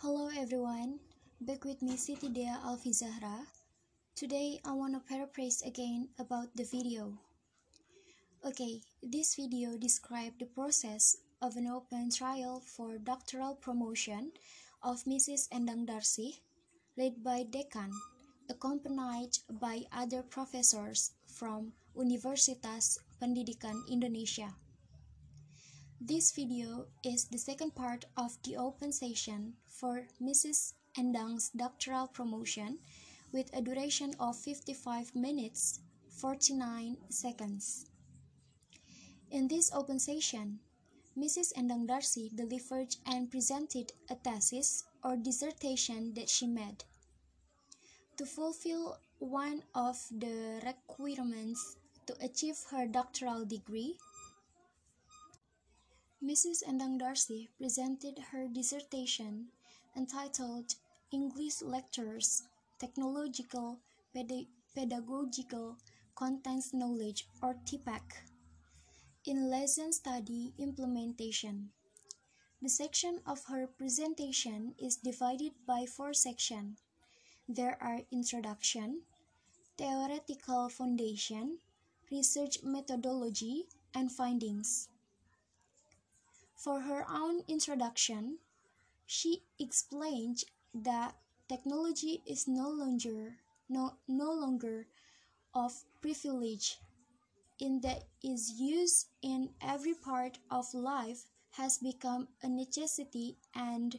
Hello everyone, back with me Siti Dea Alfizahra. Today I want to paraphrase again about the video. Okay, this video describes the process of an open trial for doctoral promotion of Mrs. Endang Darsi, led by Dekan, accompanied by other professors from Universitas Pendidikan Indonesia. This video is the second part of the open session for Mrs. Endang's doctoral promotion with a duration of 55 minutes 49 seconds. In this open session, Mrs. Endang Darsi delivered and presented a thesis or dissertation that she made. To fulfill one of the requirements to achieve her doctoral degree, Mrs. Endang Darsi presented her dissertation entitled English Lectures, Technological Ped Pedagogical Contents Knowledge or TPACK in Lesson Study Implementation. The section of her presentation is divided by four sections. There are Introduction, Theoretical Foundation, Research Methodology, and Findings. For her own introduction, she explained that technology is no longer no, no longer of privilege in that its use in every part of life has become a necessity and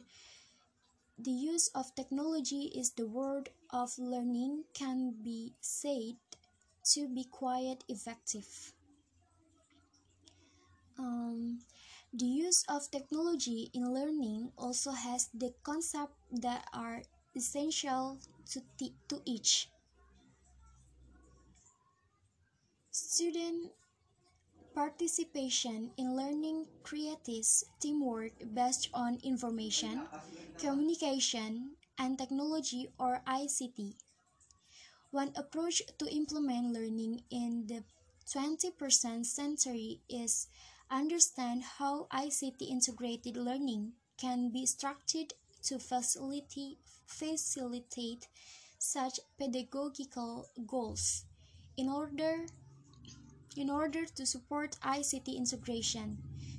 the use of technology is the word of learning can be said to be quite effective. Um, the use of technology in learning also has the concepts that are essential to, to each. Student participation in learning creates teamwork based on information, communication, and technology or ICT. One approach to implement learning in the 21st century is understand how ICT integrated learning can be structured to facilitate, facilitate such pedagogical goals. In order, in order to support ICT integration,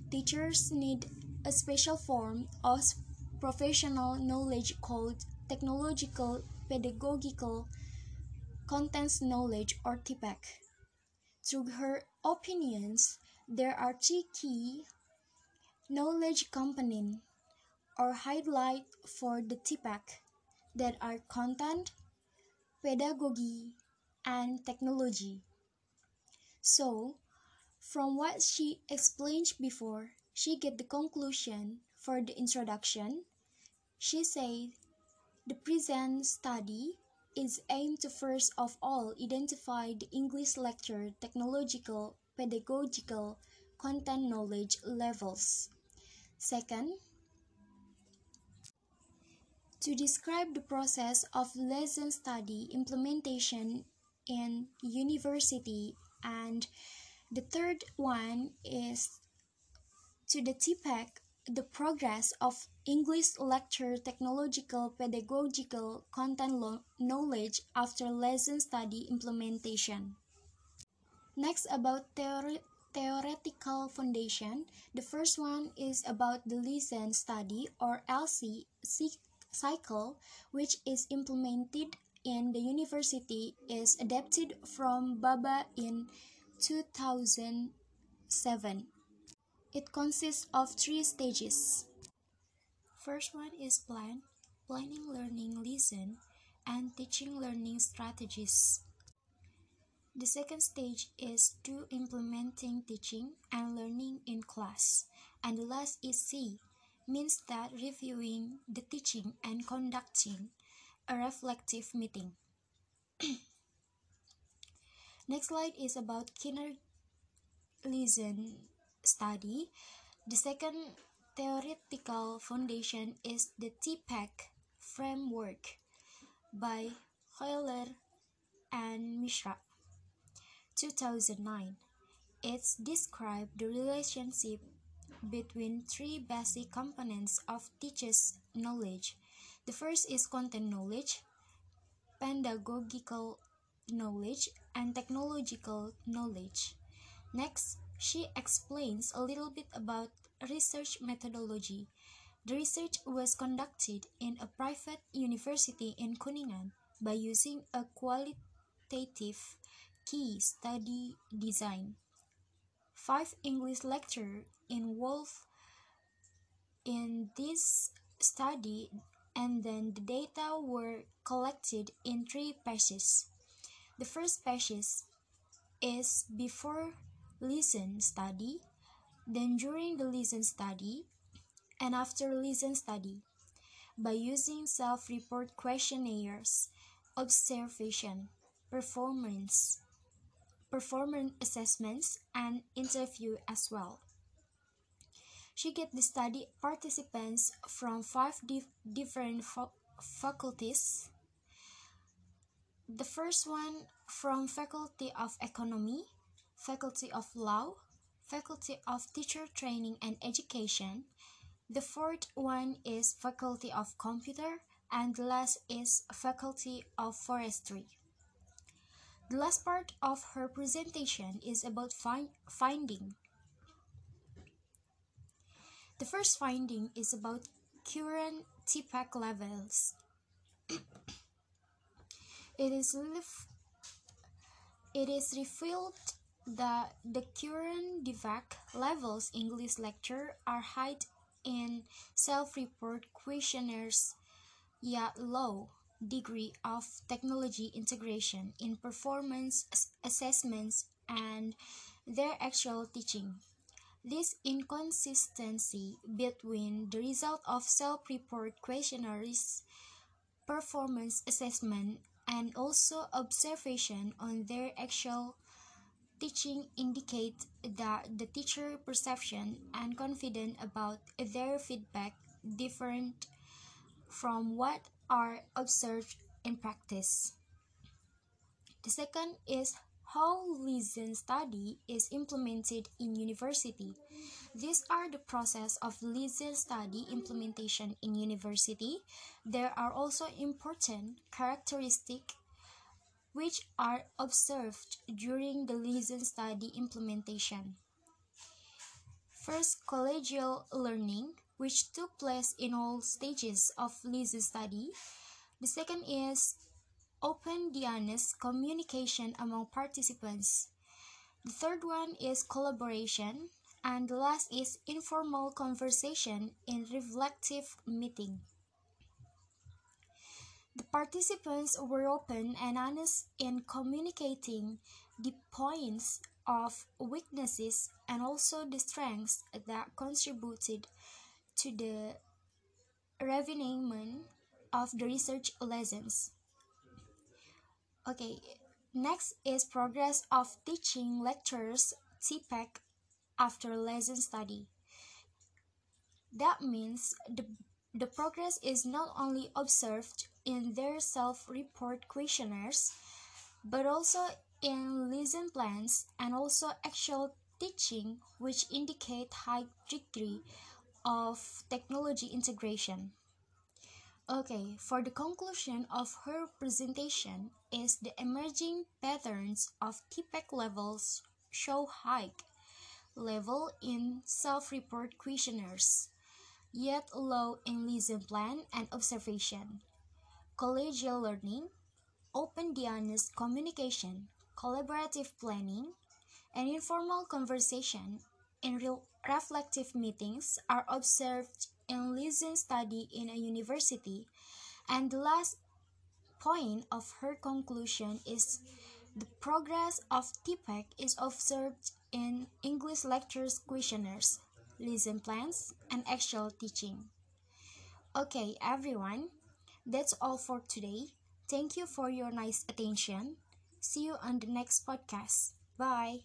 teachers need a special form of professional knowledge called technological pedagogical contents knowledge or TPACK. Through her opinions, there are three key knowledge components or highlight for the TPACK that are content, pedagogy, and technology. So, from what she explained before, she get the conclusion for the introduction. She said the present study is aimed to first of all identify the English lecture technological pedagogical content knowledge levels. Second, to describe the process of lesson study implementation in university and the third one is to the TPACK the progress of English lecture technological pedagogical content knowledge after lesson study implementation. Next, about theory, theoretical foundation. The first one is about the lesson study or LC cycle, which is implemented in the university is adapted from BABA in 2007. It consists of three stages. First one is plan, planning learning lesson, and teaching learning strategies. The second stage is to implementing teaching and learning in class. And the last is C, means that reviewing the teaching and conducting a reflective meeting. Next slide is about kindergarten study. The second theoretical foundation is the TPEC framework by Koehler and Mishra. 2009. It described the relationship between three basic components of teacher's knowledge, The first is content knowledge, pedagogical knowledge, and technological knowledge. Next, she explains a little bit about research methodology. The research was conducted in a private university in Kuningan by using a qualitative key study design. Five English lectures involved in this study and then the data were collected in three pages. The first passage is before listen study, then during the listen study, and after listen study. By using self-report questionnaires, observation, performance, performance assessments, and interview as well. She get the study participants from five dif different faculties. The first one from Faculty of Economy, Faculty of Law, Faculty of Teacher Training and Education. The fourth one is Faculty of Computer and the last is Faculty of Forestry. The last part of her presentation is about find finding the first finding is about current TPACK levels. it is it is revealed that the current TPACK levels in English lecture are high in self-report questionnaires yet low degree of technology integration in performance assessments and their actual teaching. This inconsistency between the result of self-report questionnaires, performance assessment, and also observation on their actual teaching indicate that the teacher perception and confidence about their feedback different from what are observed in practice. The second is how listen study is implemented in university. These are the process of listen study implementation in university. There are also important characteristics which are observed during the listen study implementation. First, collegial learning, which took place in all stages of listen study. The second is open the honest communication among participants. The third one is collaboration, and the last is informal conversation in reflective meeting. The participants were open and honest in communicating the points of weaknesses and also the strengths that contributed to the refinement of the research lessons. Okay, next is progress of teaching lectures TPACK after lesson study. That means the, the progress is not only observed in their self-report questionnaires, but also in lesson plans and also actual teaching which indicate high degree of technology integration. Okay, for the conclusion of her presentation is the emerging patterns of TPACK levels show high level in self-report questionnaires, yet low in lesson plan and observation, collegial learning, open honest communication, collaborative planning, and informal conversation in real reflective meetings are observed in listen study in a university. And the last point of her conclusion is the progress of TPACK is observed in English lectures questionnaires, lesson plans, and actual teaching. Okay, everyone, that's all for today. Thank you for your nice attention. See you on the next podcast. Bye.